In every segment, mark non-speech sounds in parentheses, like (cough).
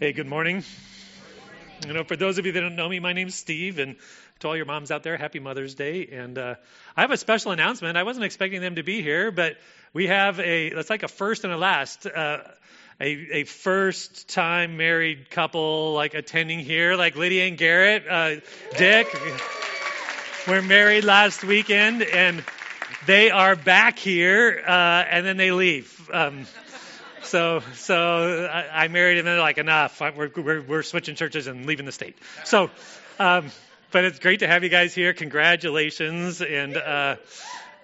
Hey, good morning. You know, for those of you that don't know me, my name's Steve, and to all your moms out there, happy Mother's Day. And uh, I have a special announcement. I wasn't expecting them to be here, but we have a, it's like a first and a last. Uh, a, a first time married couple like attending here, like Lydia and Garrett, uh, Dick. We're married last weekend, and they are back here, uh, and then they leave. Um, so so I, I married him, and they're like, enough. We're, we're, we're switching churches and leaving the state. So, um, but it's great to have you guys here. Congratulations, and uh,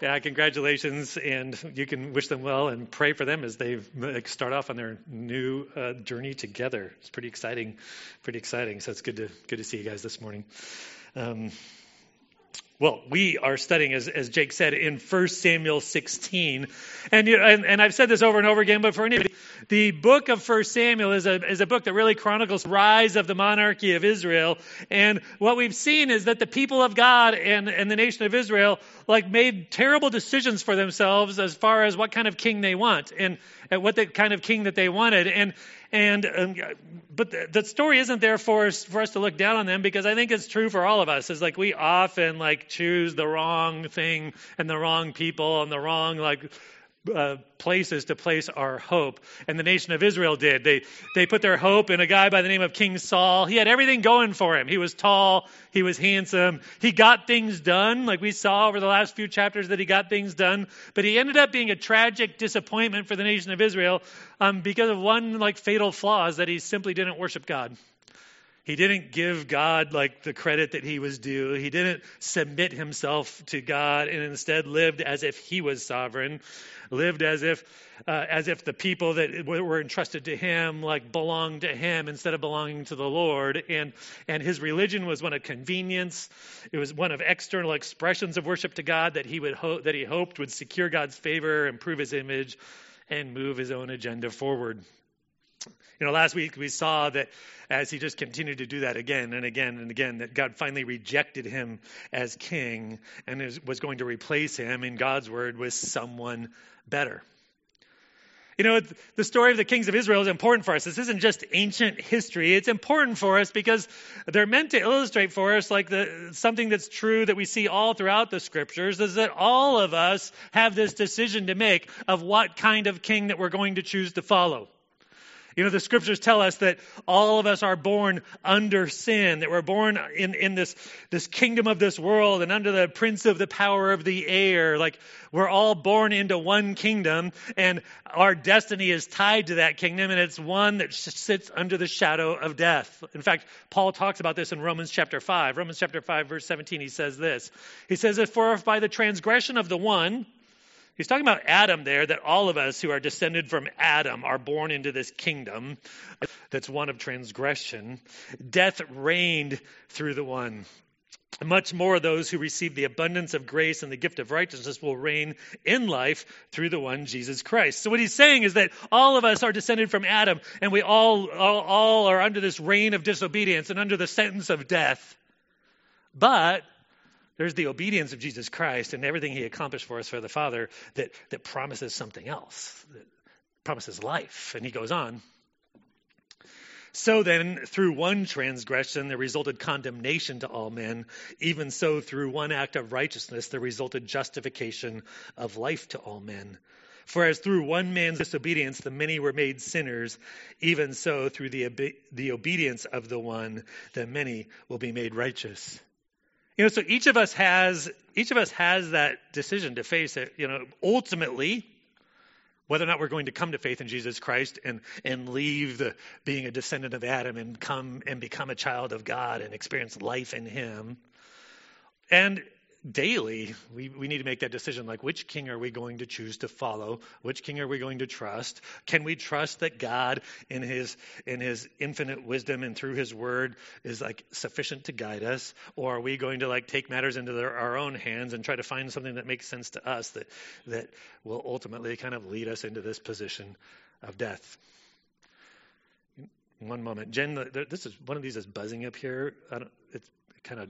yeah, congratulations, and you can wish them well and pray for them as they start off on their new uh, journey together. It's pretty exciting, pretty exciting. So it's good to good to see you guys this morning. Um, well, we are studying, as, as Jake said, in 1 Samuel 16. And, you and, and I've said this over and over again, but for anybody, the book of 1 Samuel is a, is a book that really chronicles the rise of the monarchy of Israel. And what we've seen is that the people of God and, and the nation of Israel like made terrible decisions for themselves as far as what kind of king they want and, and what the kind of king that they wanted. And and um, but the, the, story isn't there for us for us to look down on them because I think it's true for all of us. Is like we often like choose the wrong thing and the wrong people and the wrong like uh, places to place our hope. And the nation of Israel did. They, they put their hope in a guy by the name of King Saul. He had everything going for him. He was tall, he was handsome, he got things done, like we saw over the last few chapters that he got things done. But he ended up being a tragic disappointment for the nation of Israel um, because of one like fatal flaw is that he simply didn't worship God. He didn't give God like the credit that he was due. He didn't submit himself to God and instead lived as if he was sovereign, lived as if uh, as if the people that were entrusted to him like belonged to him instead of belonging to the Lord. And and his religion was one of convenience. It was one of external expressions of worship to God that he would hope that he hoped would secure God's favor, improve his image, and move his own agenda forward. You know, last week we saw that as he just continued to do that again and again and again, that God finally rejected him as king and was going to replace him in God's word with someone better. You know, the story of the kings of Israel is important for us. This isn't just ancient history. It's important for us because they're meant to illustrate for us like the, something that's true that we see all throughout the scriptures is that all of us have this decision to make of what kind of king that we're going to choose to follow. You know, the scriptures tell us that all of us are born under sin, that we're born in, in this, this kingdom of this world and under the prince of the power of the air. Like, we're all born into one kingdom, and our destiny is tied to that kingdom, and it's one that sits under the shadow of death. In fact, Paul talks about this in Romans chapter 5. Romans chapter 5, verse 17, he says this. He says, for if by the transgression of the one, He's talking about Adam there, that all of us who are descended from Adam are born into this kingdom that's one of transgression. Death reigned through the one. Much more those who receive the abundance of grace and the gift of righteousness will reign in life through the one Jesus Christ. So what he's saying is that all of us are descended from Adam and we all, all, all are under this reign of disobedience and under the sentence of death. But there's the obedience of Jesus Christ and everything he accomplished for us for the Father that, that promises something else, that promises life. And he goes on. So then, through one transgression, there resulted condemnation to all men. Even so, through one act of righteousness, there resulted justification of life to all men. For as through one man's disobedience the many were made sinners, even so through the, the obedience of the one the many will be made righteous. You know, so each of us has each of us has that decision to face it. You know, ultimately, whether or not we're going to come to faith in Jesus Christ and and leave the being a descendant of Adam and come and become a child of God and experience life in Him. And daily we, we need to make that decision like which king are we going to choose to follow? Which king are we going to trust? Can we trust that god in his in his infinite wisdom and through his word is like sufficient to guide us? Or are we going to like take matters into their, our own hands and try to find something that makes sense to us that that will ultimately kind of lead us into this position of death? One moment. Jen this is one of these is buzzing up here. I don't, it's kind of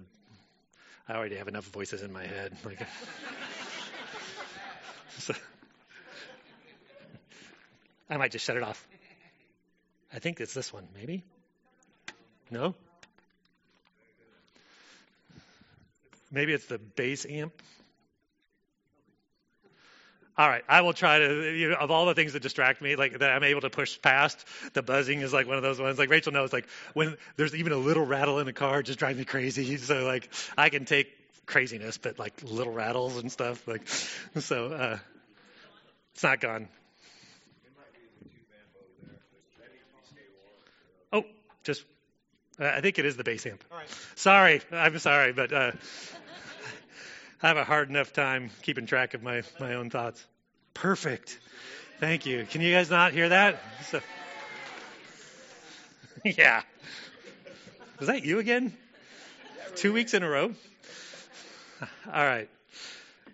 I already have enough voices in my head. Like, so, I might just shut it off. I think it's this one, maybe. No? Maybe it's the bass amp. All right, I will try to. You know, of all the things that distract me, like that I'm able to push past, the buzzing is like one of those ones. Like Rachel knows, like when there's even a little rattle in a car, just drives me crazy. So like I can take craziness, but like little rattles and stuff, like so. uh It's not gone. Oh, just I think it is the bass amp. All right. Sorry, I'm sorry, but uh, I have a hard enough time keeping track of my, my own thoughts. Perfect. Thank you. Can you guys not hear that? So, (laughs) yeah. Was that you again? Two weeks in a row? All right.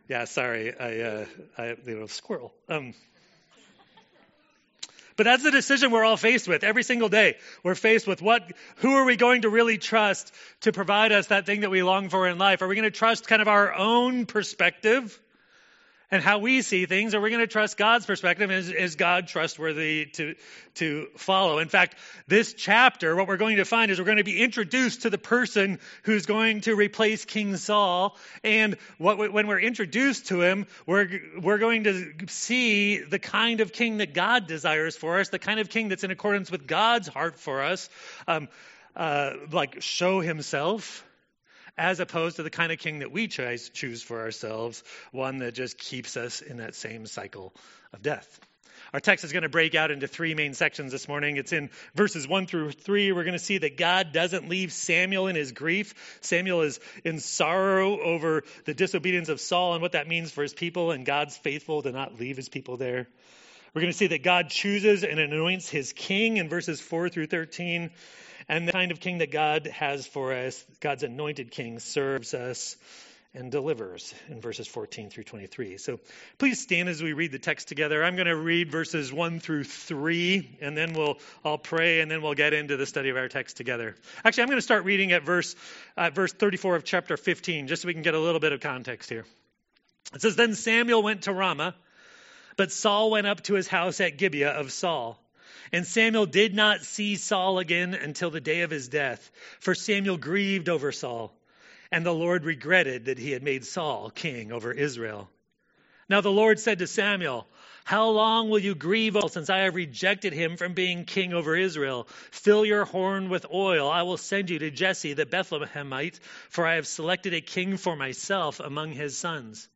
Yeah, sorry. I, uh, I, you know, squirrel. Um, but that's the decision we're all faced with every single day. We're faced with what, who are we going to really trust to provide us that thing that we long for in life? Are we going to trust kind of our own perspective and how we see things? Are we going to trust God's perspective? Is, is God trustworthy to, to follow? In fact, this chapter, what we're going to find is we're going to be introduced to the person who's going to replace King Saul. And what, when we're introduced to him, we're, we're going to see the kind of king that God desires for us, the kind of king that's in accordance with God's heart for us, um, uh, like show himself as opposed to the kind of king that we choose, for ourselves, one that just keeps us in that same cycle of death. Our text is going to break out into three main sections this morning. It's in verses 1 through 3. We're going to see that God doesn't leave Samuel in his grief. Samuel is in sorrow over the disobedience of Saul and what that means for his people, and God's faithful to not leave his people there. We're going to see that God chooses and anoints his king in verses 4 through 13 and the kind of king that God has for us, God's anointed king, serves us and delivers in verses 14 through 23. So please stand as we read the text together. I'm going to read verses 1 through 3, and then we'll I'll pray, and then we'll get into the study of our text together. Actually, I'm going to start reading at verse, uh, verse 34 of chapter 15, just so we can get a little bit of context here. It says, Then Samuel went to Ramah, but Saul went up to his house at Gibeah of Saul. And Samuel did not see Saul again until the day of his death, for Samuel grieved over Saul, and the Lord regretted that he had made Saul king over Israel. Now the Lord said to Samuel, How long will you grieve since I have rejected him from being king over Israel? Fill your horn with oil. I will send you to Jesse the Bethlehemite, for I have selected a king for myself among his sons.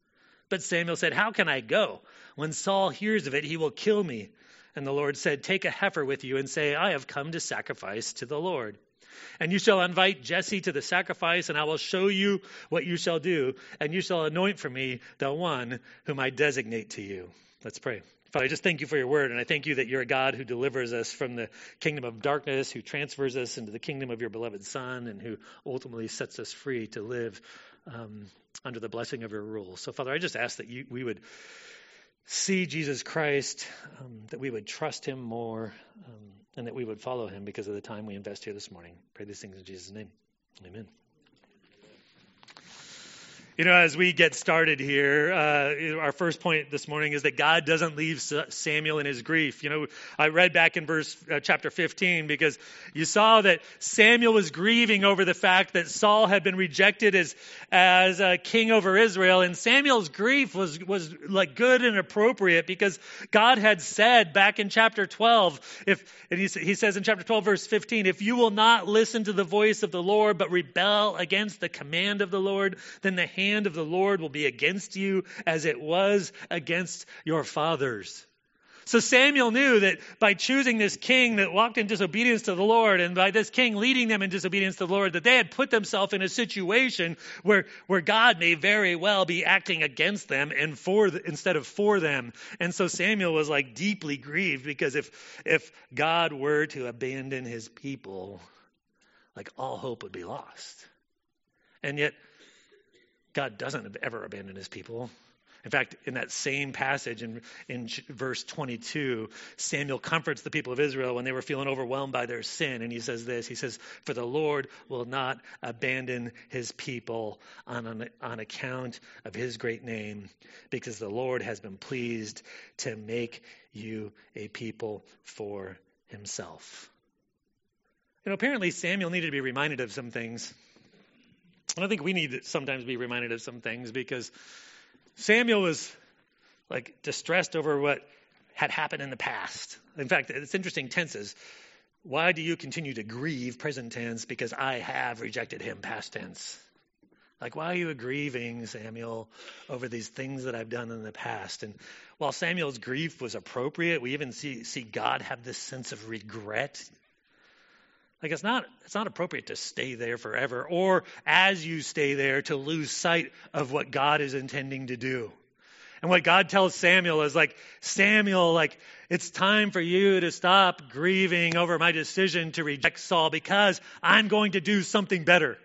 But Samuel said, How can I go? When Saul hears of it, he will kill me. And the Lord said, Take a heifer with you and say, I have come to sacrifice to the Lord. And you shall invite Jesse to the sacrifice, and I will show you what you shall do. And you shall anoint for me the one whom I designate to you. Let's pray. Father, I just thank you for your word, and I thank you that you're a God who delivers us from the kingdom of darkness, who transfers us into the kingdom of your beloved Son, and who ultimately sets us free to live um, under the blessing of your rule. So, Father, I just ask that you, we would see Jesus Christ, um, that we would trust him more, um, and that we would follow him because of the time we invest here this morning. Pray these things in Jesus' name. Amen. You know, as we get started here, uh, our first point this morning is that God doesn't leave Samuel in his grief. You know, I read back in verse uh, chapter 15 because you saw that Samuel was grieving over the fact that Saul had been rejected as as king over Israel, and Samuel's grief was was like good and appropriate because God had said back in chapter 12, if and he, he says in chapter 12 verse 15, if you will not listen to the voice of the Lord but rebel against the command of the Lord, then the hand hand of the Lord will be against you as it was against your fathers. So Samuel knew that by choosing this king that walked in disobedience to the Lord and by this king leading them in disobedience to the Lord, that they had put themselves in a situation where, where God may very well be acting against them and for the, instead of for them. And so Samuel was like deeply grieved because if, if God were to abandon his people, like all hope would be lost. And yet God doesn't ever abandon his people. In fact, in that same passage in, in verse 22, Samuel comforts the people of Israel when they were feeling overwhelmed by their sin. And he says this He says, For the Lord will not abandon his people on, on, on account of his great name, because the Lord has been pleased to make you a people for himself. You know, apparently Samuel needed to be reminded of some things. And I think we need to sometimes be reminded of some things because Samuel was like distressed over what had happened in the past. In fact, it's interesting tenses. Why do you continue to grieve, present tense, because I have rejected him, past tense? Like, why are you grieving, Samuel, over these things that I've done in the past? And while Samuel's grief was appropriate, we even see, see God have this sense of regret. Like it's not it's not appropriate to stay there forever, or as you stay there to lose sight of what God is intending to do. And what God tells Samuel is like, Samuel, like, it's time for you to stop grieving over my decision to reject Saul because I'm going to do something better.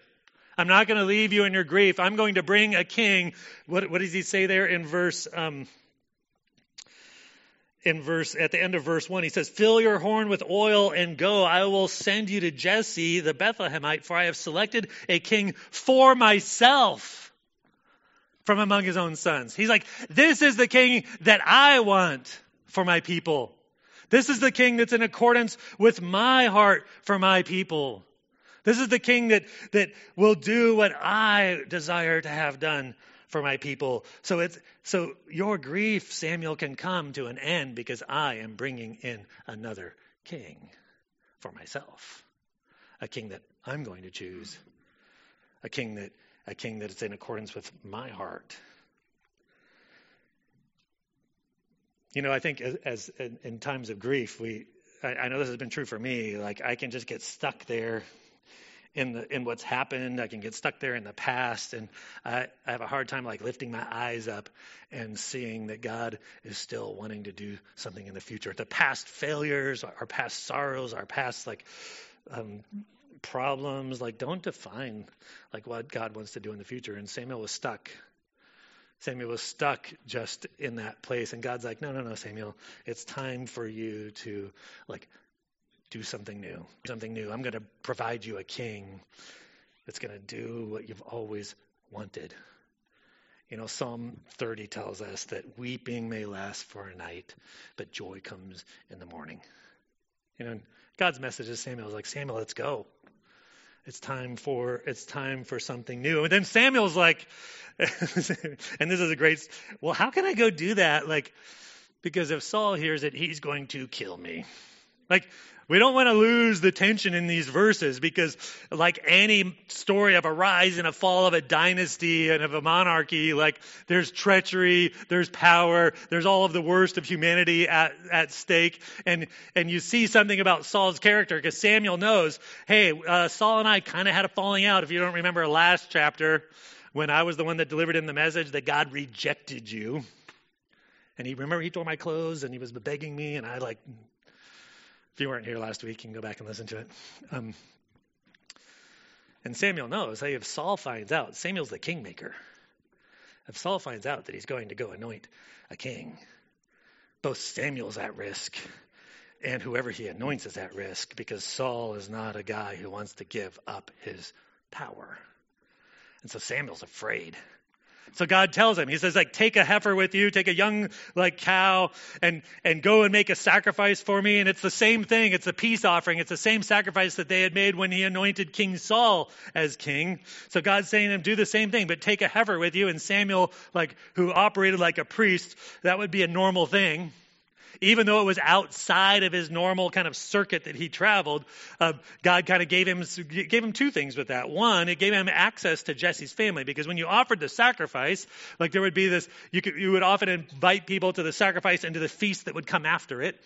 I'm not going to leave you in your grief. I'm going to bring a king. What, what does he say there in verse? Um, in verse at the end of verse 1 he says fill your horn with oil and go. I will send you to jesse the bethlehemite for i have selected a king for myself from among his own sons. He's like this is the king that i want for my people. This is the king that's in accordance with my heart for my people. This is the king that, that will do what I desire to have done for my people. So it's so your grief, Samuel, can come to an end because I am bringing in another king for myself. A king that I'm going to choose. A king that a king that is in accordance with my heart. You know, I think as, as in, in, times of grief, we I, I know this has been true for me. Like I can just get stuck there in the in what's happened. I can get stuck there in the past, and I, I have a hard time like lifting my eyes up and seeing that God is still wanting to do something in the future. The past failures, our past sorrows, our past like um, problems, like don't define like what God wants to do in the future. And Samuel was stuck. Samuel was stuck just in that place, and God's like, no, no, no, Samuel, it's time for you to like do something new. Something new. I'm going to provide you a king that's going to do what you've always wanted. You know, Psalm 30 tells us that weeping may last for a night, but joy comes in the morning. You know, God's message to Samuel is like, Samuel, let's go. It's time for it's time for something new. And then Samuel's like, (laughs) and this is a great. Well, how can I go do that? Like, because if Saul hears it, he's going to kill me. Like, we don't want to lose the tension in these verses because, like any story of a rise and a fall of a dynasty and of a monarchy, like there's treachery, there's power, there's all of the worst of humanity at, at stake. And, and you see something about Saul's character because Samuel knows, hey, uh, Saul and I kind of had a falling out. If you don't remember last chapter, when I was the one that delivered him the message that God rejected you. And he remember he tore my clothes and he was begging me and I like if you weren't here last week, you can go back and listen to it. Um, and Samuel knows, hey, if Saul finds out, Samuel's the kingmaker. If Saul finds out that he's going to go anoint a king, both Samuel's at risk and whoever he anoints is at risk because Saul is not a guy who wants to give up his power. And so Samuel's afraid. So God tells him, He says, like, take a heifer with you, take a young like cow, and and go and make a sacrifice for me. And it's the same thing. It's a peace offering. It's the same sacrifice that they had made when He anointed King Saul as king. So God's saying to him, do the same thing, but take a heifer with you. And Samuel, like, who operated like a priest, that would be a normal thing even though it was outside of his normal kind of circuit that he traveled, uh, God kind of gave him gave him two things with that. One, it gave him access to Jesse's family because when you offered the sacrifice, like there would be this, you could you would often invite people to the sacrifice and to the feast that would come after it.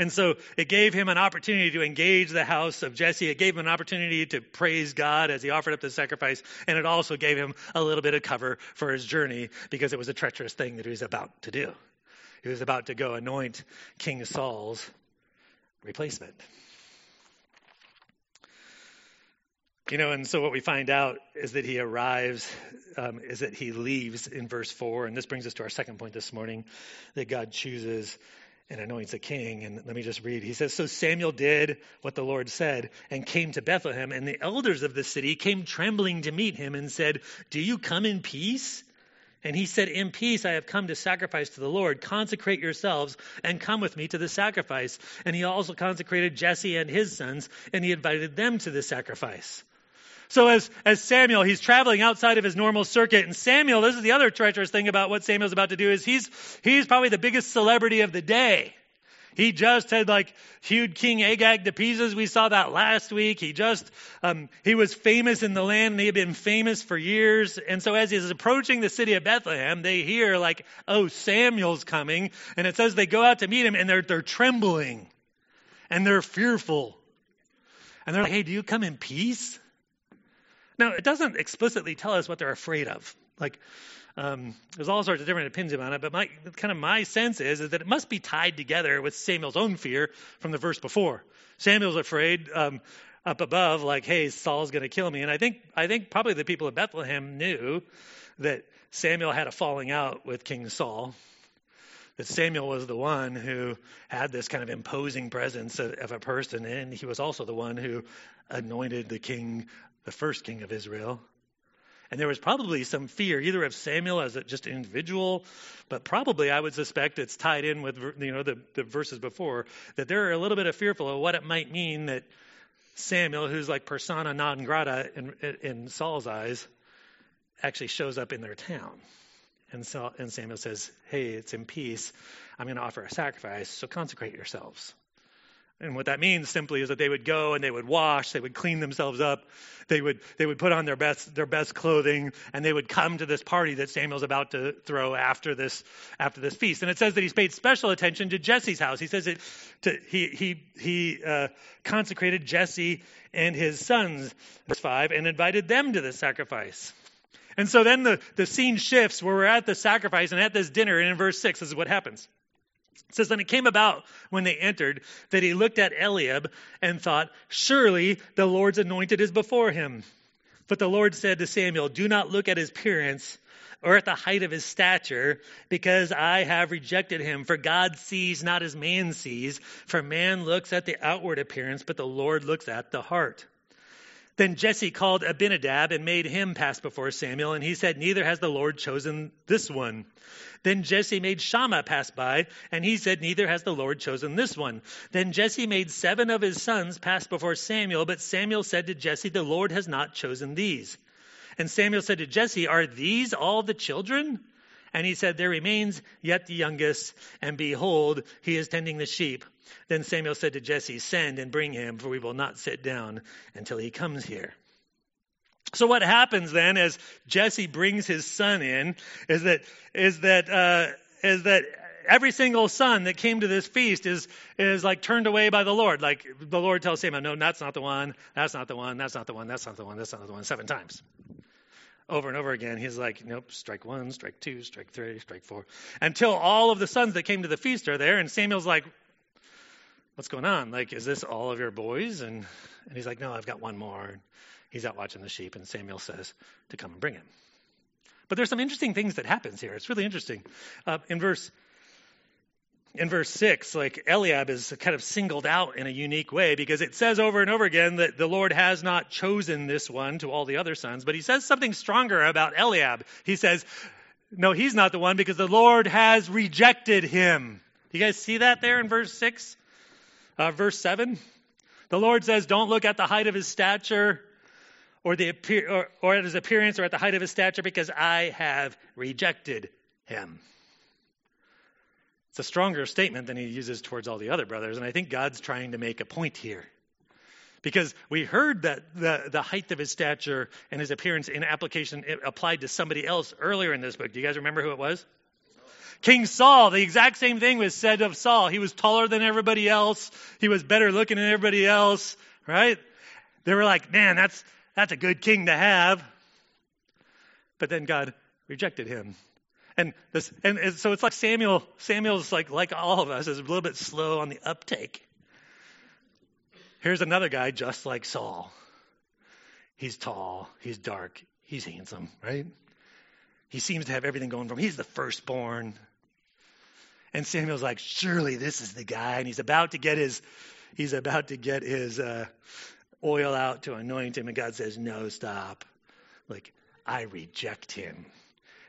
And so it gave him an opportunity to engage the house of Jesse. It gave him an opportunity to praise God as he offered up the sacrifice. And it also gave him a little bit of cover for his journey because it was a treacherous thing that he was about to do. He was about to go anoint King Saul's replacement. You know, and so what we find out is that he arrives, um, is that he leaves in verse 4. And this brings us to our second point this morning that God chooses and anoints a king. And let me just read. He says, So Samuel did what the Lord said and came to Bethlehem. And the elders of the city came trembling to meet him and said, Do you come in peace? And he said, In peace I have come to sacrifice to the Lord. Consecrate yourselves and come with me to the sacrifice. And he also consecrated Jesse and his sons, and he invited them to the sacrifice. So as, as Samuel, he's traveling outside of his normal circuit. And Samuel, this is the other treacherous thing about what Samuel's about to do, is he's, he's probably the biggest celebrity of the day. He just had like hewed King Agag to pieces. We saw that last week. He just, um, he was famous in the land and he had been famous for years. And so as he's approaching the city of Bethlehem, they hear like, oh, Samuel's coming. And it says they go out to meet him and they're, they're trembling and they're fearful. And they're like, hey, do you come in peace? Now, it doesn't explicitly tell us what they're afraid of. Like, um, there's all sorts of different opinions on it, but my kind of my sense is, is that it must be tied together with Samuel's own fear from the verse before. Samuel's afraid um, up above, like, "Hey, Saul's going to kill me," and I think I think probably the people of Bethlehem knew that Samuel had a falling out with King Saul. That Samuel was the one who had this kind of imposing presence of, of a person, and he was also the one who anointed the king, the first king of Israel. And there was probably some fear, either of Samuel as a, just an individual, but probably I would suspect it's tied in with you know the, the verses before that they're a little bit of fearful of what it might mean that Samuel, who's like persona non grata in, in Saul's eyes, actually shows up in their town. And, so, and Samuel says, Hey, it's in peace. I'm going to offer a sacrifice, so consecrate yourselves. And what that means simply is that they would go and they would wash, they would clean themselves up, they would they would put on their best their best clothing, and they would come to this party that Samuel's about to throw after this after this feast. And it says that he's paid special attention to Jesse's house. He says it to, he he he uh, consecrated Jesse and his sons, verse five, and invited them to the sacrifice. And so then the, the scene shifts where we're at the sacrifice and at this dinner, and in verse 6, this is what happens. It says, Then it came about when they entered that he looked at Eliab and thought, Surely the Lord's anointed is before him. But the Lord said to Samuel, Do not look at his appearance or at the height of his stature, because I have rejected him. For God sees not as man sees, for man looks at the outward appearance, but the Lord looks at the heart. Then Jesse called Abinadab and made him pass before Samuel, and he said, Neither has the Lord chosen this one. Then Jesse made Shammah pass by, and he said, Neither has the Lord chosen this one. Then Jesse made seven of his sons pass before Samuel, but Samuel said to Jesse, The Lord has not chosen these. And Samuel said to Jesse, Are these all the children? And he said, There remains yet the youngest, and behold, he is tending the sheep. Then Samuel said to Jesse, Send and bring him, for we will not sit down until he comes here. So what happens then as Jesse brings his son in is that is that uh, is that every single son that came to this feast is is like turned away by the Lord. Like the Lord tells Samuel, "No, that's not the one. That's not the one. That's not the one. That's not the one. That's not the one." Seven times over and over again. He's like, nope, strike one, strike two, strike three, strike four. Until all of the sons that came to the feast are there, and Samuel's like, what's going on? Like, is this all of your boys? And, and he's like, no, I've got one more. And he's out watching the sheep, and Samuel says to come and bring him. But there's some interesting things that happens here. It's really interesting. Uh, in verse in verse 6, like Eliab is kind of singled out in a unique way because it says over and over again that the Lord has not chosen this one to all the other sons, but he says something stronger about Eliab. He says, No, he's not the one because the Lord has rejected him. Do you guys see that there in verse 6? Uh, verse 7? The Lord says, Don't look at the height of his stature or, the or, or at his appearance or at the height of his stature because I have rejected him. It's a stronger statement than he uses towards all the other brothers, and I think God's trying to make a point here. Because we heard that the, the height of his stature and his appearance in application applied to somebody else earlier in this book. Do you guys remember who it was? King Saul, the exact same thing was said of Saul. He was taller than everybody else. He was better looking than everybody else, right? They were like, man, that's, that's a good king to have. But then God rejected him and this, and, and so it's like Samuel. Samuel's like like all of us is a little bit slow on the uptake. Here's another guy just like Saul. He's tall, he's dark, he's handsome, right? He seems to have everything going for him. He's the firstborn. And Samuel's like, surely this is the guy, and he's about to get his he's about to get his uh, oil out to anoint him, and God says, no, stop. Like, I reject him.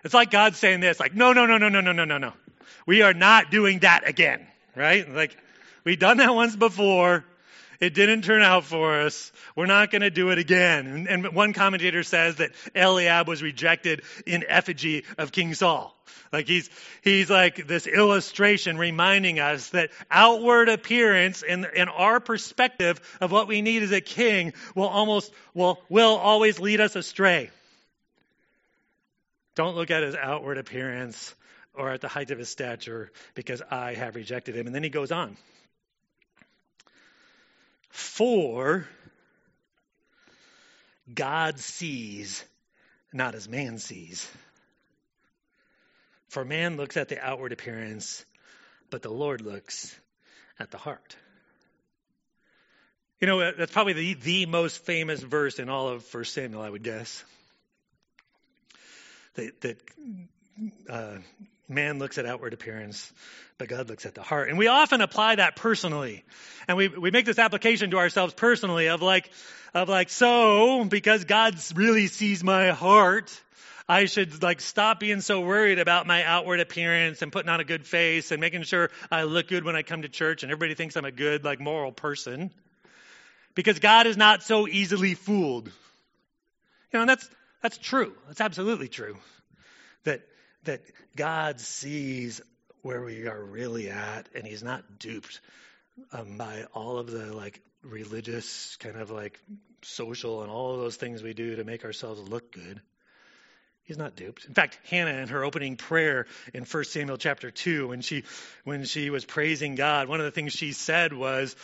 It's like God saying this, like, no, no, no, no, no, no, no, no, no. We are not doing that again, right? Like, we've done that once before. It didn't turn out for us. We're not going to do it again. And, and, one commentator says that Eliab was rejected in effigy of King Saul. Like he's, he's like this illustration reminding us that outward appearance and, and our perspective of what we need as a king will almost, will, will always lead us astray. Don't look at his outward appearance or at the height of his stature because I have rejected him. And then he goes on. For God sees not as man sees. For man looks at the outward appearance, but the Lord looks at the heart. You know, that's probably the, the most famous verse in all of 1 Samuel, I would guess. That, that uh, man looks at outward appearance, but God looks at the heart. And we often apply that personally. And we, we make this application to ourselves personally of like, of like, so, because God really sees my heart, I should like stop being so worried about my outward appearance and putting on a good face and making sure I look good when I come to church and everybody thinks I'm a good, like, moral person. Because God is not so easily fooled. You know, and that's, that's true. That's absolutely true. That, that God sees where we are really at, and He's not duped um, by all of the like religious kind of like social and all of those things we do to make ourselves look good. He's not duped. In fact, Hannah in her opening prayer in 1 Samuel chapter 2, when she, when she was praising God, one of the things she said was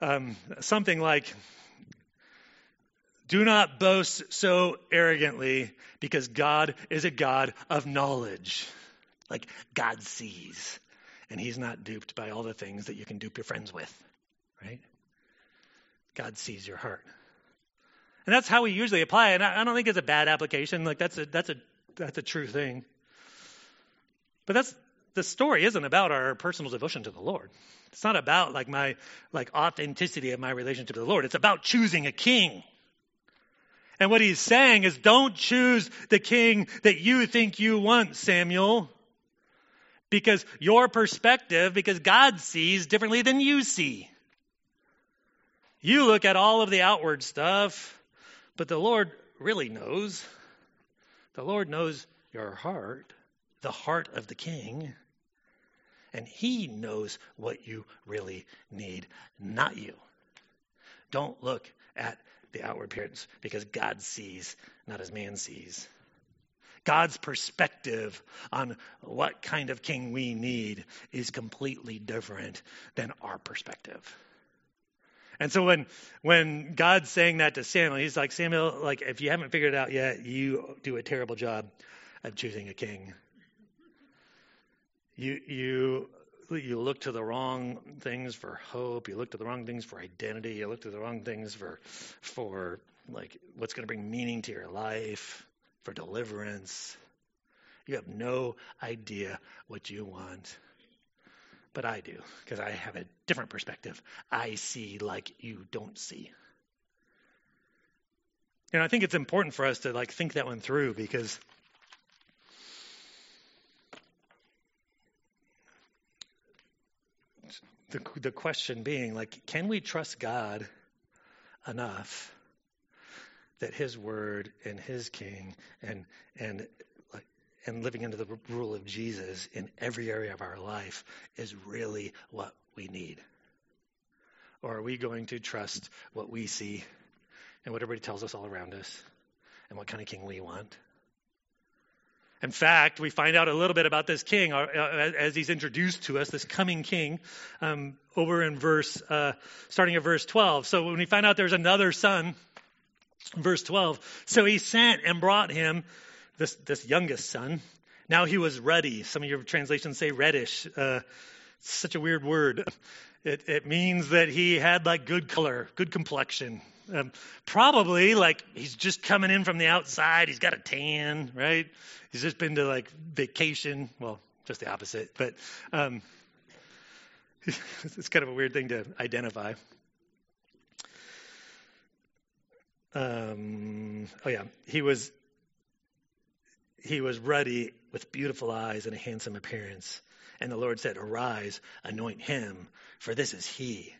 um, something like, Do not boast so arrogantly because God is a God of knowledge. Like God sees. And he's not duped by all the things that you can dupe your friends with, right? God sees your heart. And that's how we usually apply it. And I don't think it's a bad application. Like that's a that's a that's a true thing. But that's the story isn't about our personal devotion to the Lord. It's not about like my like authenticity of my relationship to the Lord. It's about choosing a king. And what he's saying is don't choose the king that you think you want, Samuel. Because your perspective, because God sees differently than you see. You look at all of the outward stuff, but the Lord really knows. The Lord knows your heart, the heart of the king, and he knows what you really need, not you. Don't look at the outward appearance because God sees, not as man sees. God's perspective on what kind of king we need is completely different than our perspective. And so when when God's saying that to Samuel, he's like, Samuel, like if you haven't figured it out yet, you do a terrible job of choosing a king. You you you look to the wrong things for hope. You look to the wrong things for identity. You look to the wrong things for for like what's going to bring meaning to your life for deliverance. You have no idea what you want. But I do, because I have a different perspective. I see like you don't see. And I think it's important for us to like think that one through because the the question being like can we trust God enough that his word and his king and and and living under the rule of Jesus in every area of our life is really what we need? Or are we going to trust what we see and what everybody tells us all around us and what kind of king we want? In fact, we find out a little bit about this king uh, uh, as he's introduced to us, this coming king, um, over in verse, uh, starting at verse 12. So when we find out there's another son, Verse 12. So he sent and brought him this, this youngest son. Now he was ruddy. Some of your translations say reddish. Uh, such a weird word. It, it, means that he had like good color, good complexion. Um, probably like he's just coming in from the outside. He's got a tan, right? He's just been to like vacation. Well, just the opposite, but um, (laughs) it's kind of a weird thing to identify. um, oh yeah, he was he was ruddy with beautiful eyes and a handsome appearance. And the Lord said, Arise, anoint him, for this is he.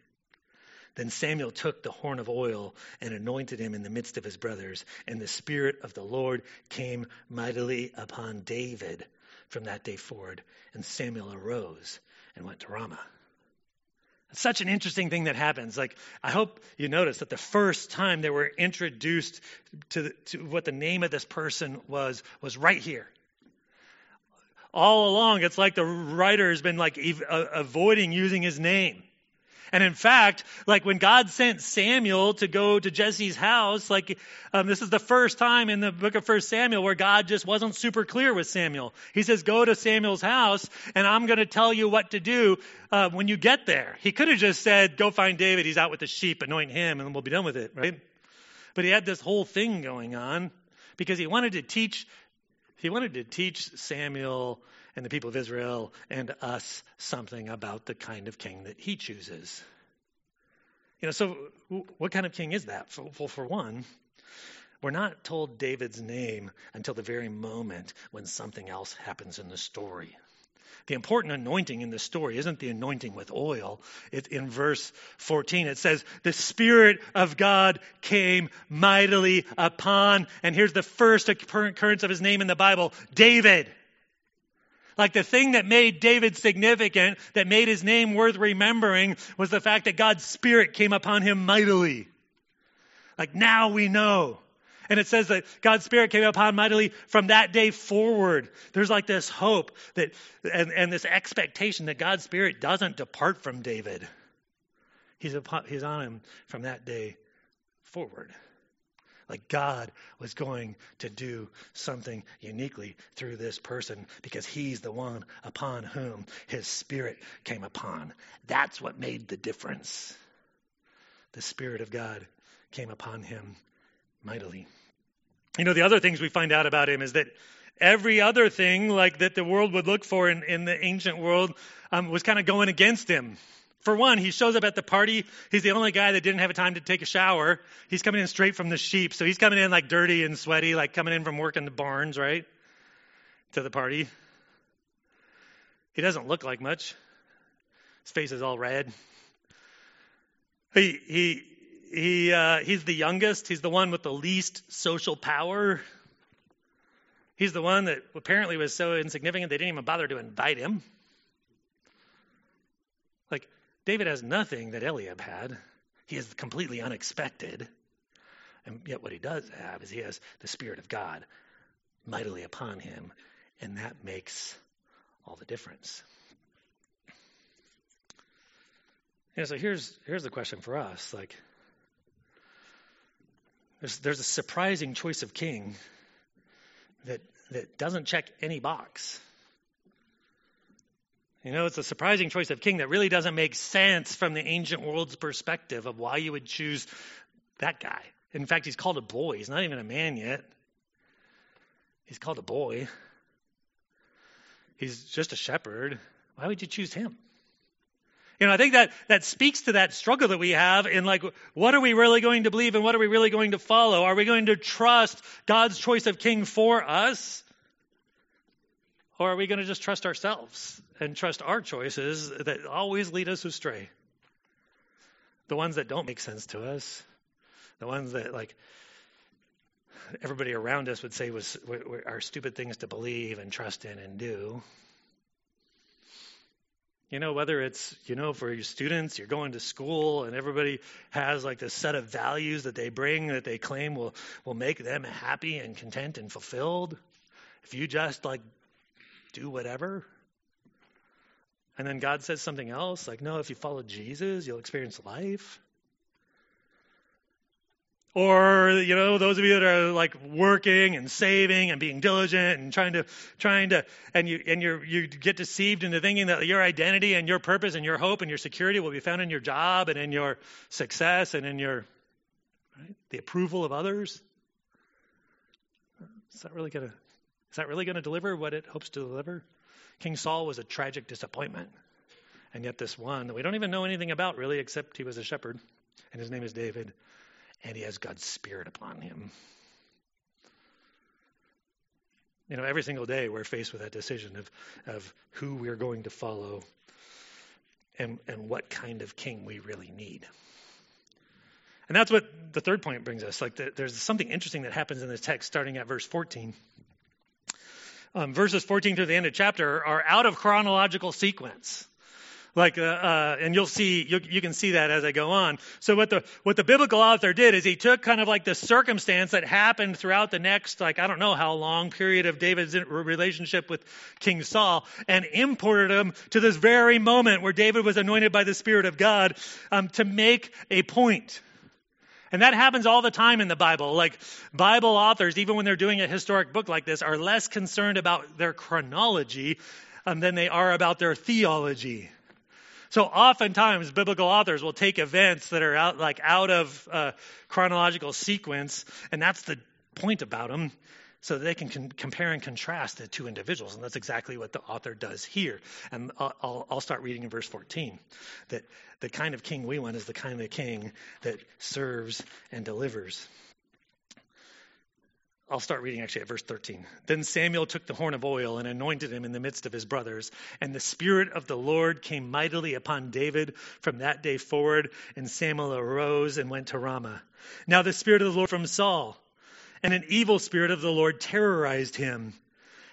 Then Samuel took the horn of oil and anointed him in the midst of his brothers. And the Spirit of the Lord came mightily upon David from that day forward. And Samuel arose and went to Ramah. It's such an interesting thing that happens. Like, I hope you notice that the first time they were introduced to, the, to what the name of this person was, was right here all along it's like the writer has been like ev- uh, avoiding using his name and in fact, like when God sent Samuel to go to Jesse's house, like um, this is the first time in the book of First Samuel where God just wasn't super clear with Samuel. He says, "Go to Samuel's house, and I'm going to tell you what to do uh, when you get there." He could have just said, "Go find David. He's out with the sheep. Anoint him, and we'll be done with it." Right? But he had this whole thing going on because he wanted to teach. He wanted to teach Samuel and the people of Israel and us something about the kind of king that he chooses. You know, so what kind of king is that? Well, for one, we're not told David's name until the very moment when something else happens in the story. The important anointing in the story isn't the anointing with oil. It's in verse 14. It says, The Spirit of God came mightily upon, and here's the first occurrence of his name in the Bible David. Like the thing that made David significant, that made his name worth remembering, was the fact that God's Spirit came upon him mightily. Like now we know. And it says that God's Spirit came upon mightily from that day forward. There's like this hope that, and, and this expectation that God's Spirit doesn't depart from David. He's, upon, he's on him from that day forward. Like God was going to do something uniquely through this person because he's the one upon whom his spirit came upon. That's what made the difference. The Spirit of God came upon him mightily. You know, the other things we find out about him is that every other thing like that the world would look for in, in the ancient world um, was kind of going against him for one, he shows up at the party. He's the only guy that didn't have time to take a shower. He's coming in straight from the sheep. So he's coming in like dirty and sweaty, like coming in from working the barns, right? To the party. He doesn't look like much. His face is all red. He, he, he, uh, he's the youngest. He's the one with the least social power. He's the one that apparently was so insignificant they didn't even bother to invite him. David has nothing that Eliab had. He is completely unexpected. And yet, what he does have is he has the Spirit of God mightily upon him, and that makes all the difference. Yeah, so here's here's the question for us: like, there's there's a surprising choice of king that that doesn't check any box. You know, it's a surprising choice of king that really doesn't make sense from the ancient world's perspective of why you would choose that guy. In fact, he's called a boy. He's not even a man yet. He's called a boy. He's just a shepherd. Why would you choose him? You know, I think that that speaks to that struggle that we have in like, what are we really going to believe and what are we really going to follow? Are we going to trust God's choice of king for us? Or are we going to just trust ourselves and trust our choices that always lead us astray? The ones that don't make sense to us, the ones that like everybody around us would say was are stupid things to believe and trust in and do. You know, whether it's, you know, for your students, you're going to school and everybody has like this set of values that they bring that they claim will, will make them happy and content and fulfilled. If you just like do whatever. And then God says something else, like, no, if you follow Jesus, you'll experience life. Or, you know, those of you that are like working and saving and being diligent and trying to, trying to, and you, and you you get deceived into thinking that your identity and your purpose and your hope and your security will be found in your job and in your success and in your, right, the approval of others. It's not really to is that really going to deliver what it hopes to deliver? King Saul was a tragic disappointment. And yet, this one that we don't even know anything about really, except he was a shepherd, and his name is David, and he has God's Spirit upon him. You know, every single day we're faced with that decision of, of who we're going to follow and, and what kind of king we really need. And that's what the third point brings us. Like, the, there's something interesting that happens in this text starting at verse 14. Um, verses 14 through the end of chapter are out of chronological sequence. Like uh, uh, and you'll see you, you, can see that as i go on. So what the what the biblical author did is he took kind of like the circumstance that happened throughout the next like i don't know how long period of david's relationship with king saul and imported him to this very moment where david was anointed by the spirit of god um, to make a point and that happens all the time in the Bible. Like Bible authors, even when they're doing a historic book like this, are less concerned about their chronology um, than they are about their theology. So oftentimes biblical authors will take events that are out like out of uh, chronological sequence, and that's the point about them, so that they can con- compare and contrast the two individuals, and that's exactly what the author does here. And I'll, I'll, I'll start reading in verse 14 that the kind of king we want is the kind of king that serves and delivers. I'll start reading actually at verse 13. Then Samuel took the horn of oil and anointed him in the midst of his brothers. And the Spirit of the Lord came mightily upon David from that day forward. And Samuel arose and went to Ramah. Now the Spirit of the Lord from Saul, and an evil spirit of the Lord terrorized him.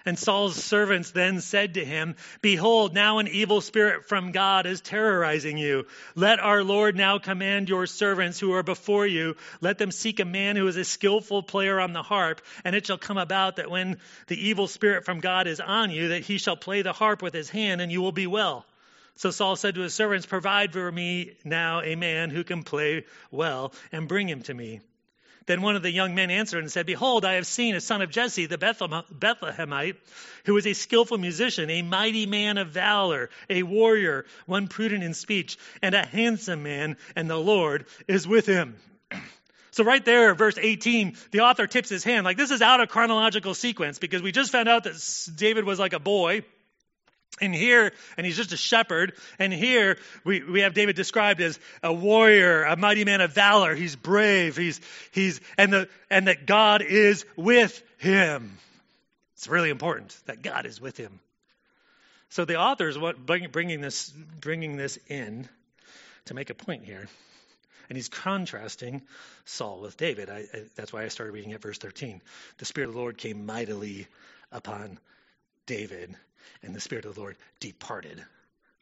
And Saul's servants then said to him, Behold, now an evil spirit from God is terrorizing you. Let our Lord now command your servants who are before you, let them seek a man who is a skillful player on the harp, and it shall come about that when the evil spirit from God is on you, that he shall play the harp with his hand, and you will be well. So Saul said to his servants, Provide for me now a man who can play well, and bring him to me. Then one of the young men answered and said, Behold, I have seen a son of Jesse, the Bethlehemite, who is a skillful musician, a mighty man of valor, a warrior, one prudent in speech, and a handsome man, and the Lord is with him. (clears throat) So, right there, verse 18, the author tips his hand. Like, this is out of chronological sequence because we just found out that David was like a boy. And here, and he's just a shepherd. And here we, we have David described as a warrior, a mighty man of valor. He's brave. He's, he's, and the, and that God is with him. It's really important that God is with him. So the author is what, bringing this, bringing this in to make a point here. And he's contrasting Saul with David. I, I, that's why I started reading at verse 13. The Spirit of the Lord came mightily upon David and the Spirit of the Lord departed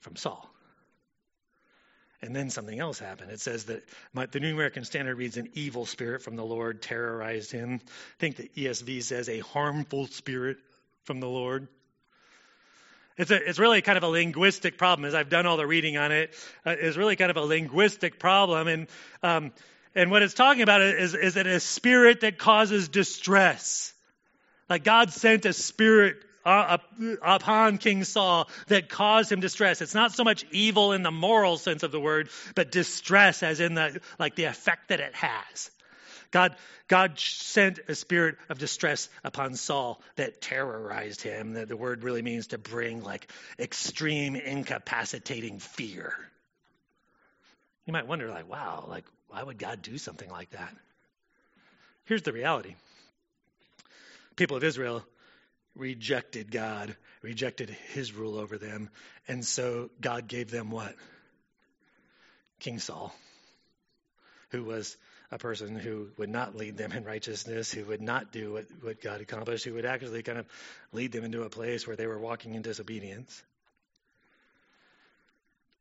from Saul. And then something else happened. It says that my, the New American Standard reads, an evil spirit from the Lord terrorized him. I think the ESV says, a harmful spirit from the Lord. It's, a, it's really kind of a linguistic problem. As I've done all the reading on it, uh, it's really kind of a linguistic problem. And, um, and what it's talking about is, is that a spirit that causes distress. Like God sent a spirit Uh, upon King Saul that caused him distress. It's not so much evil in the moral sense of the word, but distress as in the, like the effect that it has. God, God sent a spirit of distress upon Saul that terrorized him. The, the word really means to bring like extreme incapacitating fear. You might wonder, like, wow, like, why would God do something like that? Here's the reality. People of Israel rejected God, rejected his rule over them. And so God gave them what? King Saul, who was a person who would not lead them in righteousness, who would not do what, what God accomplished, who would actually kind of lead them into a place where they were walking in disobedience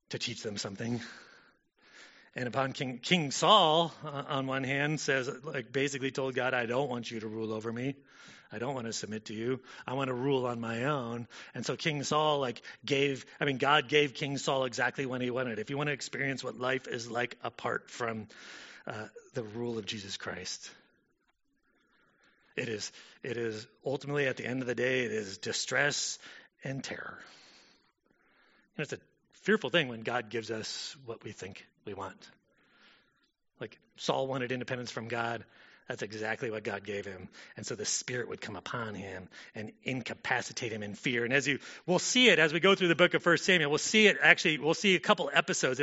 to teach them something. And upon King, King Saul, uh, on one hand, says, like, basically told God, I don't want you to rule over me. I don't want to submit to you. I want to rule on my own. And so King Saul, like, gave, I mean, God gave King Saul exactly what he wanted. If you want to experience what life is like apart from uh, the rule of Jesus Christ, it is, it is ultimately at the end of the day, it is distress and terror. It's a fearful thing when God gives us what we think we want. Like Saul wanted independence from God. That's exactly what God gave him. And so the Spirit would come upon him and incapacitate him in fear. And as you, we'll see it as we go through the book of First Samuel. We'll see it actually, we'll see a couple episodes.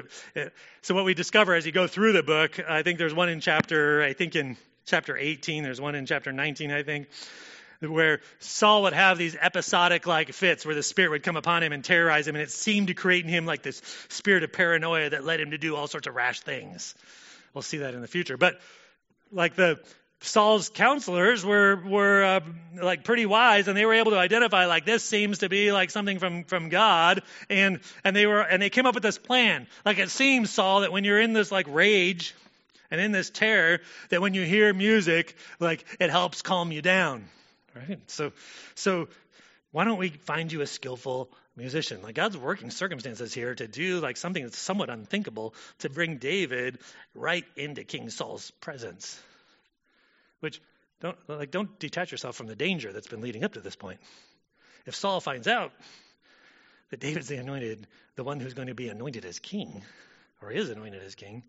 So what we discover as you go through the book, I think there's one in chapter, I think in chapter 18, there's one in chapter 19, I think. where Saul would have these episodic like fits where the spirit would come upon him and terrorize him, and it seemed to create in him like this spirit of paranoia that led him to do all sorts of rash things. We'll see that in the future. But like the Saul's counselors were were uh, like pretty wise, and they were able to identify like this seems to be like something from from God, and and they were and they came up with this plan. Like it seems Saul that when you're in this like rage and in this terror, that when you hear music, like it helps calm you down. Right? So, so why don't we find you a skillful musician? Like God's working circumstances here to do like something that's somewhat unthinkable to bring David right into King Saul's presence. Which don't like don't detach yourself from the danger that's been leading up to this point. If Saul finds out that David's the anointed, the one who's going to be anointed as king, or is anointed as king,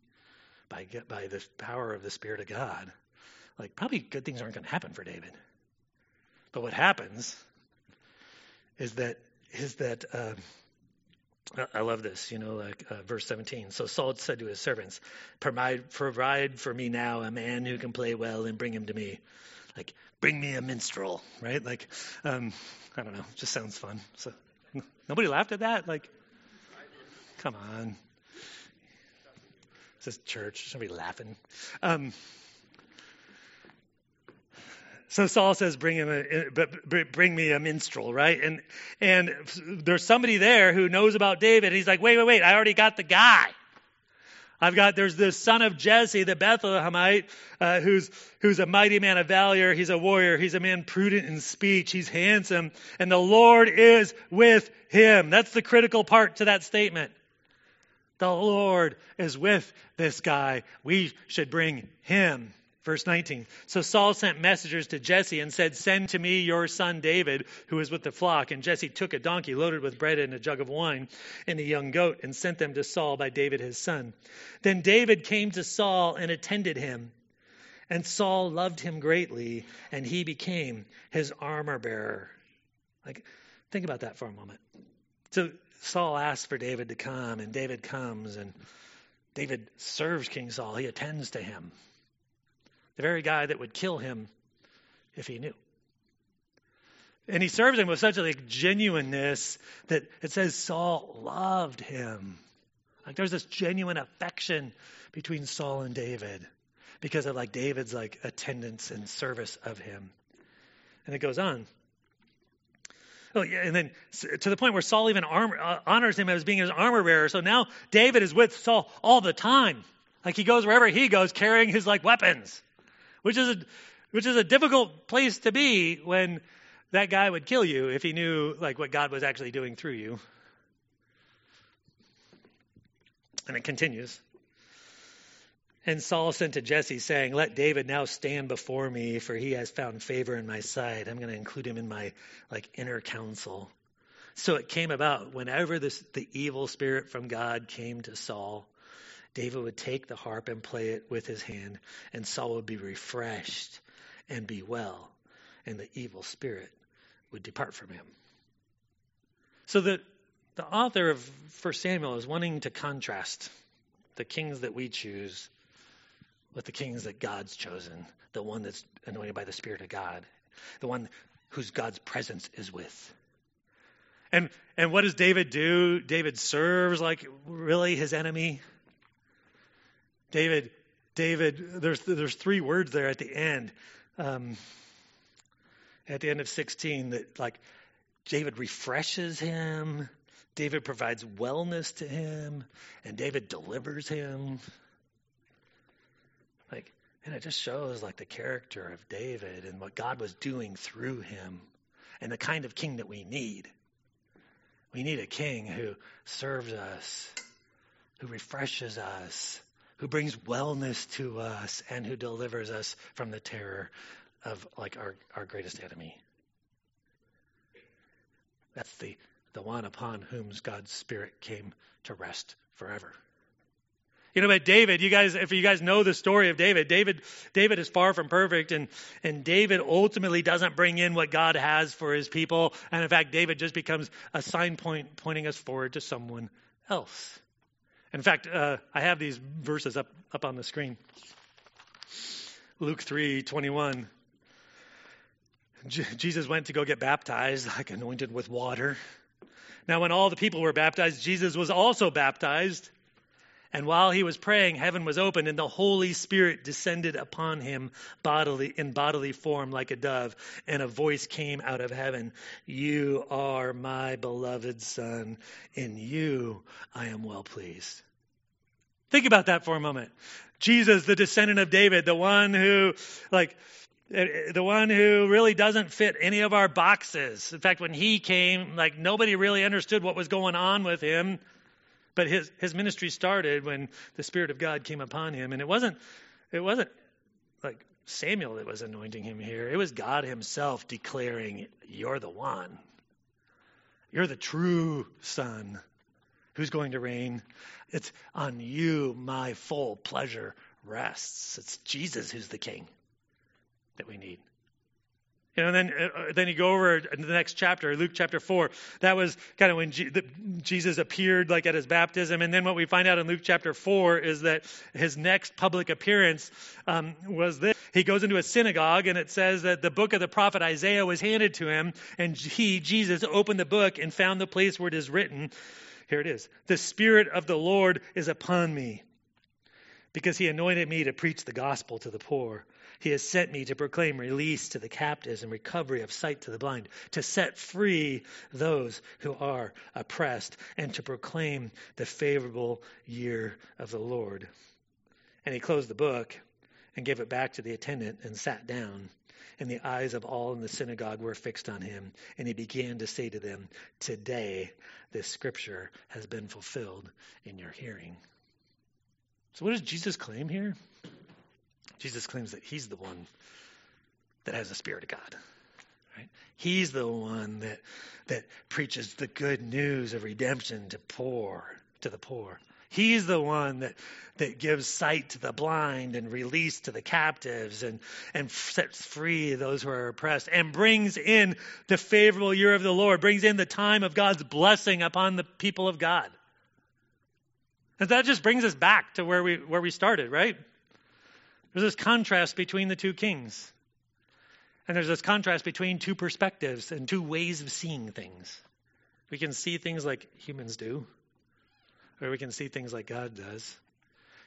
by by the power of the Spirit of God, like probably good things aren't going to happen for David. But what happens is that is that uh, I love this, you know, like uh, verse 17. So Saul said to his servants, provide, provide for me now a man who can play well and bring him to me. Like, bring me a minstrel, right? Like, um, I don't know, just sounds fun. So (laughs) nobody laughed at that? Like, come on. This is church. Somebody laughing. Um, so Saul says, "Bring him, a, bring me a minstrel, right?" And and there's somebody there who knows about David. He's like, "Wait, wait, wait! I already got the guy. I've got there's this son of Jesse, the Bethlehemite, uh, who's who's a mighty man of valor. He's a warrior. He's a man prudent in speech. He's handsome, and the Lord is with him." That's the critical part to that statement. The Lord is with this guy. We should bring him. Verse 19. So Saul sent messengers to Jesse and said, Send to me your son David, who is with the flock. And Jesse took a donkey loaded with bread and a jug of wine and a young goat and sent them to Saul by David his son. Then David came to Saul and attended him. And Saul loved him greatly, and he became his armor bearer. Like, think about that for a moment. So Saul asks for David to come, and David comes, and David serves King Saul. He attends to him the very guy that would kill him if he knew. And he serves him with such a like, genuineness that it says Saul loved him. Like there's this genuine affection between Saul and David because of like David's like attendance and service of him. And it goes on. Oh yeah, and then to the point where Saul even armor, uh, honors him as being his armor bearer. So now David is with Saul all the time. Like he goes wherever he goes carrying his like weapons which is a, which is a difficult place to be when that guy would kill you if he knew like what God was actually doing through you. And it continues. And Saul sent to Jesse, saying, Let David now stand before me, for he has found favor in my sight. I'm going to include him in my like inner council. So it came about whenever this, the evil spirit from God came to Saul, David would take the harp and play it with his hand, and Saul would be refreshed and be well, and the evil spirit would depart from him. So the, the author of 1 Samuel is wanting to contrast the kings that we choose with the kings that God's chosen, the one that's anointed by the Spirit of God, the one whose God's presence is with. And and what does David do? David serves like really his enemy. David, David, there's there's three words there at the end, um, at the end of 16 that like David refreshes him, David provides wellness to him, and David delivers him. Like, and it just shows like the character of David and what God was doing through him, and the kind of king that we need. We need a king who serves us, who refreshes us, who brings wellness to us and who delivers us from the terror of like our, our greatest enemy. That's the, the one upon whom God's Spirit came to rest forever. You know, but David, you guys, if you guys know the story of David, David, David is far from perfect, and and David ultimately doesn't bring in what God has for His people, and in fact, David just becomes a sign point pointing us forward to someone else. In fact, uh, I have these verses up, up on the screen. Luke 3 21. J- Jesus went to go get baptized, like anointed with water. Now, when all the people were baptized, Jesus was also baptized. And while he was praying, heaven was opened, and the Holy Spirit descended upon him bodily in bodily form like a dove, and a voice came out of heaven. You are my beloved son, in you I am well pleased. Think about that for a moment. Jesus, the descendant of David, the one who, like, eh, eh, the one who really doesn't fit any of our boxes. In fact, when he came, like nobody really understood what was going on with him. But his, his ministry started when the Spirit of God came upon him. And it wasn't, it wasn't like Samuel that was anointing him here. It was God himself declaring, You're the one. You're the true son who's going to reign. It's on you my full pleasure rests. It's Jesus who's the king that we need. You know, then, uh, then you go over the next chapter, Luke chapter 4. That was kind of when G- the, Jesus appeared like at his baptism. And then what we find out in Luke chapter 4 is that his next public appearance um, was this. He goes into a synagogue and it says that the book of the prophet Isaiah was handed to him. And he, Jesus, opened the book and found the place where it is written. Here it is. The Spirit of the Lord is upon me because he anointed me to preach the gospel to the poor. He has sent me to proclaim release to the captives and recovery of sight to the blind, to set free those who are oppressed, and to proclaim the favorable year of the Lord. And he closed the book and gave it back to the attendant and sat down. And the eyes of all in the synagogue were fixed on him. And he began to say to them, Today this scripture has been fulfilled in your hearing. So, what does Jesus claim here? Jesus claims that he's the one that has the Spirit of God. Right? He's the one that that preaches the good news of redemption to poor, to the poor. He's the one that, that gives sight to the blind and release to the captives and, and sets free those who are oppressed and brings in the favorable year of the Lord, brings in the time of God's blessing upon the people of God. And that just brings us back to where we, where we started, right? There's this contrast between the two kings. And there's this contrast between two perspectives and two ways of seeing things. We can see things like humans do, or we can see things like God does.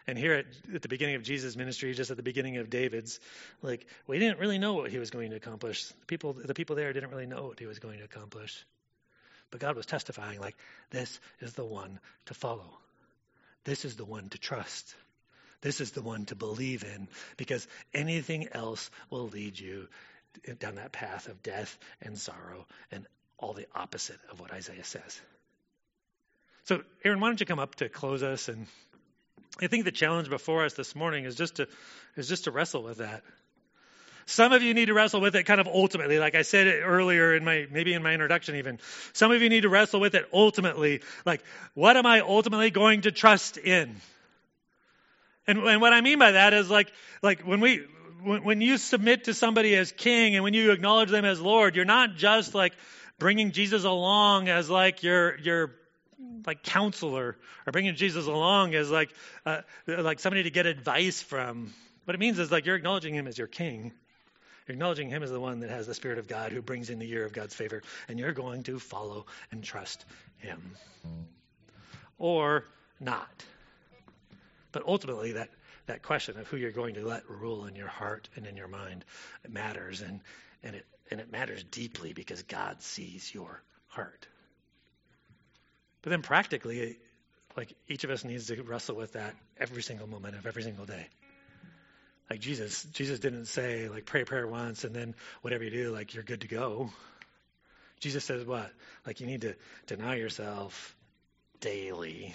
And here at, at, the beginning of Jesus' ministry, just at the beginning of David's, like we didn't really know what he was going to accomplish. The people, the people there didn't really know what he was going to accomplish. But God was testifying, like, this is the one to follow. This is the one to trust. This is the one to believe in because anything else will lead you down that path of death and sorrow and all the opposite of what Isaiah says. So, Aaron, why don't you come up to close us? And I think the challenge before us this morning is just to is just to wrestle with that. Some of you need to wrestle with it kind of ultimately, like I said earlier in my maybe in my introduction even. Some of you need to wrestle with it ultimately, like what am I ultimately going to trust in? And, and what I mean by that is like, like when we, when, when you submit to somebody as king and when you acknowledge them as Lord, you're not just like bringing Jesus along as like your, your, like counselor or bringing Jesus along as like, uh, like somebody to get advice from. What it means is like you're acknowledging him as your king. You're acknowledging him as the one that has the Spirit of God who brings in the year of God's favor, and you're going to follow and trust him. Or not. But ultimately, that, that question of who you're going to let rule in your heart and in your mind it matters, and, and, it, and it matters deeply because God sees your heart. But then practically, like each of us needs to wrestle with that every single moment of every single day. Like Jesus, Jesus didn't say like pray a prayer once and then whatever you do, like you're good to go. Jesus says what? Like you need to deny yourself daily,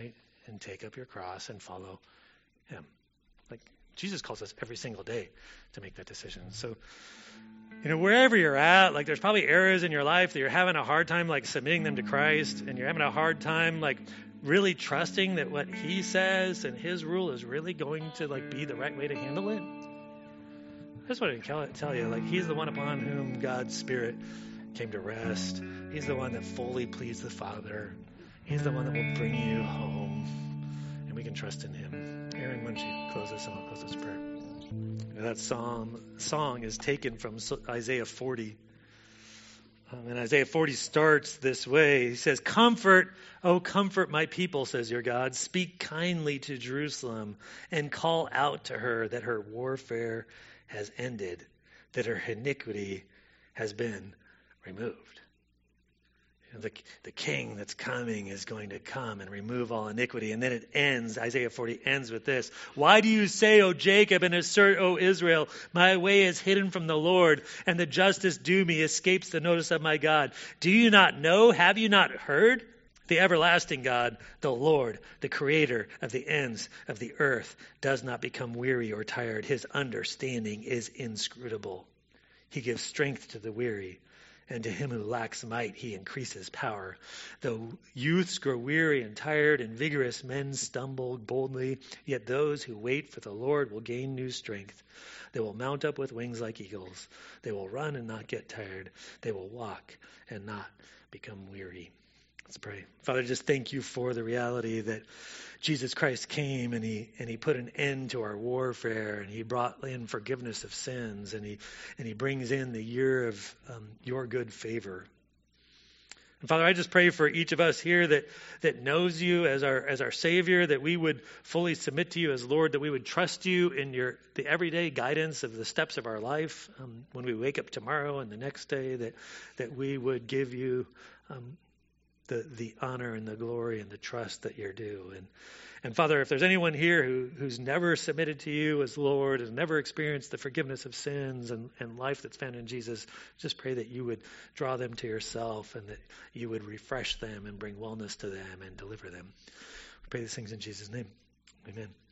right? And take up your cross and follow him. Like Jesus calls us every single day to make that decision. So, you know, wherever you're at, like there's probably areas in your life that you're having a hard time like submitting them to Christ and you're having a hard time like really trusting that what he says and his rule is really going to like be the right way to handle it. I just want to tell you, like, he's the one upon whom God's Spirit came to rest. He's the one that fully pleased the Father. He's the one that will bring you home, and we can trust in Him. Aaron, why don't you close us and I'll close this prayer. That psalm song is taken from Isaiah 40. Um, and Isaiah 40 starts this way. He says, Comfort, oh, comfort my people, says your God. Speak kindly to Jerusalem and call out to her that her warfare has ended, that her iniquity has been removed the, the king that's coming is going to come and remove all iniquity. And then it ends, Isaiah 40 ends with this. Why do you say, O Jacob, and assert, O Israel, my way is hidden from the Lord, and the justice due me escapes the notice of my God? Do you not know? Have you not heard? The everlasting God, the Lord, the creator of the ends of the earth, does not become weary or tired. His understanding is inscrutable. He gives strength to the weary and to him who lacks might, he increases power. Though youths grow weary and tired, and vigorous men stumble boldly, yet those who wait for the Lord will gain new strength. They will mount up with wings like eagles. They will run and not get tired. They will walk and not become weary. Let's pray. Father, just thank you for the reality that Jesus Christ came and he and he put an end to our warfare and he brought in forgiveness of sins and he and he brings in the year of um, your good favor. And Father, I just pray for each of us here that that knows you as our as our Savior, that we would fully submit to you as Lord, that we would trust you in your the everyday guidance of the steps of our life um, when we wake up tomorrow and the next day, that that we would give you um, the, the honor and the glory and the trust that you're due. And, and Father, if there's anyone here who, who's never submitted to you as Lord, has never experienced the forgiveness of sins and, and life that's found in Jesus, just pray that you would draw them to yourself and that you would refresh them and bring wellness to them and deliver them. We pray these things in Jesus' name. Amen.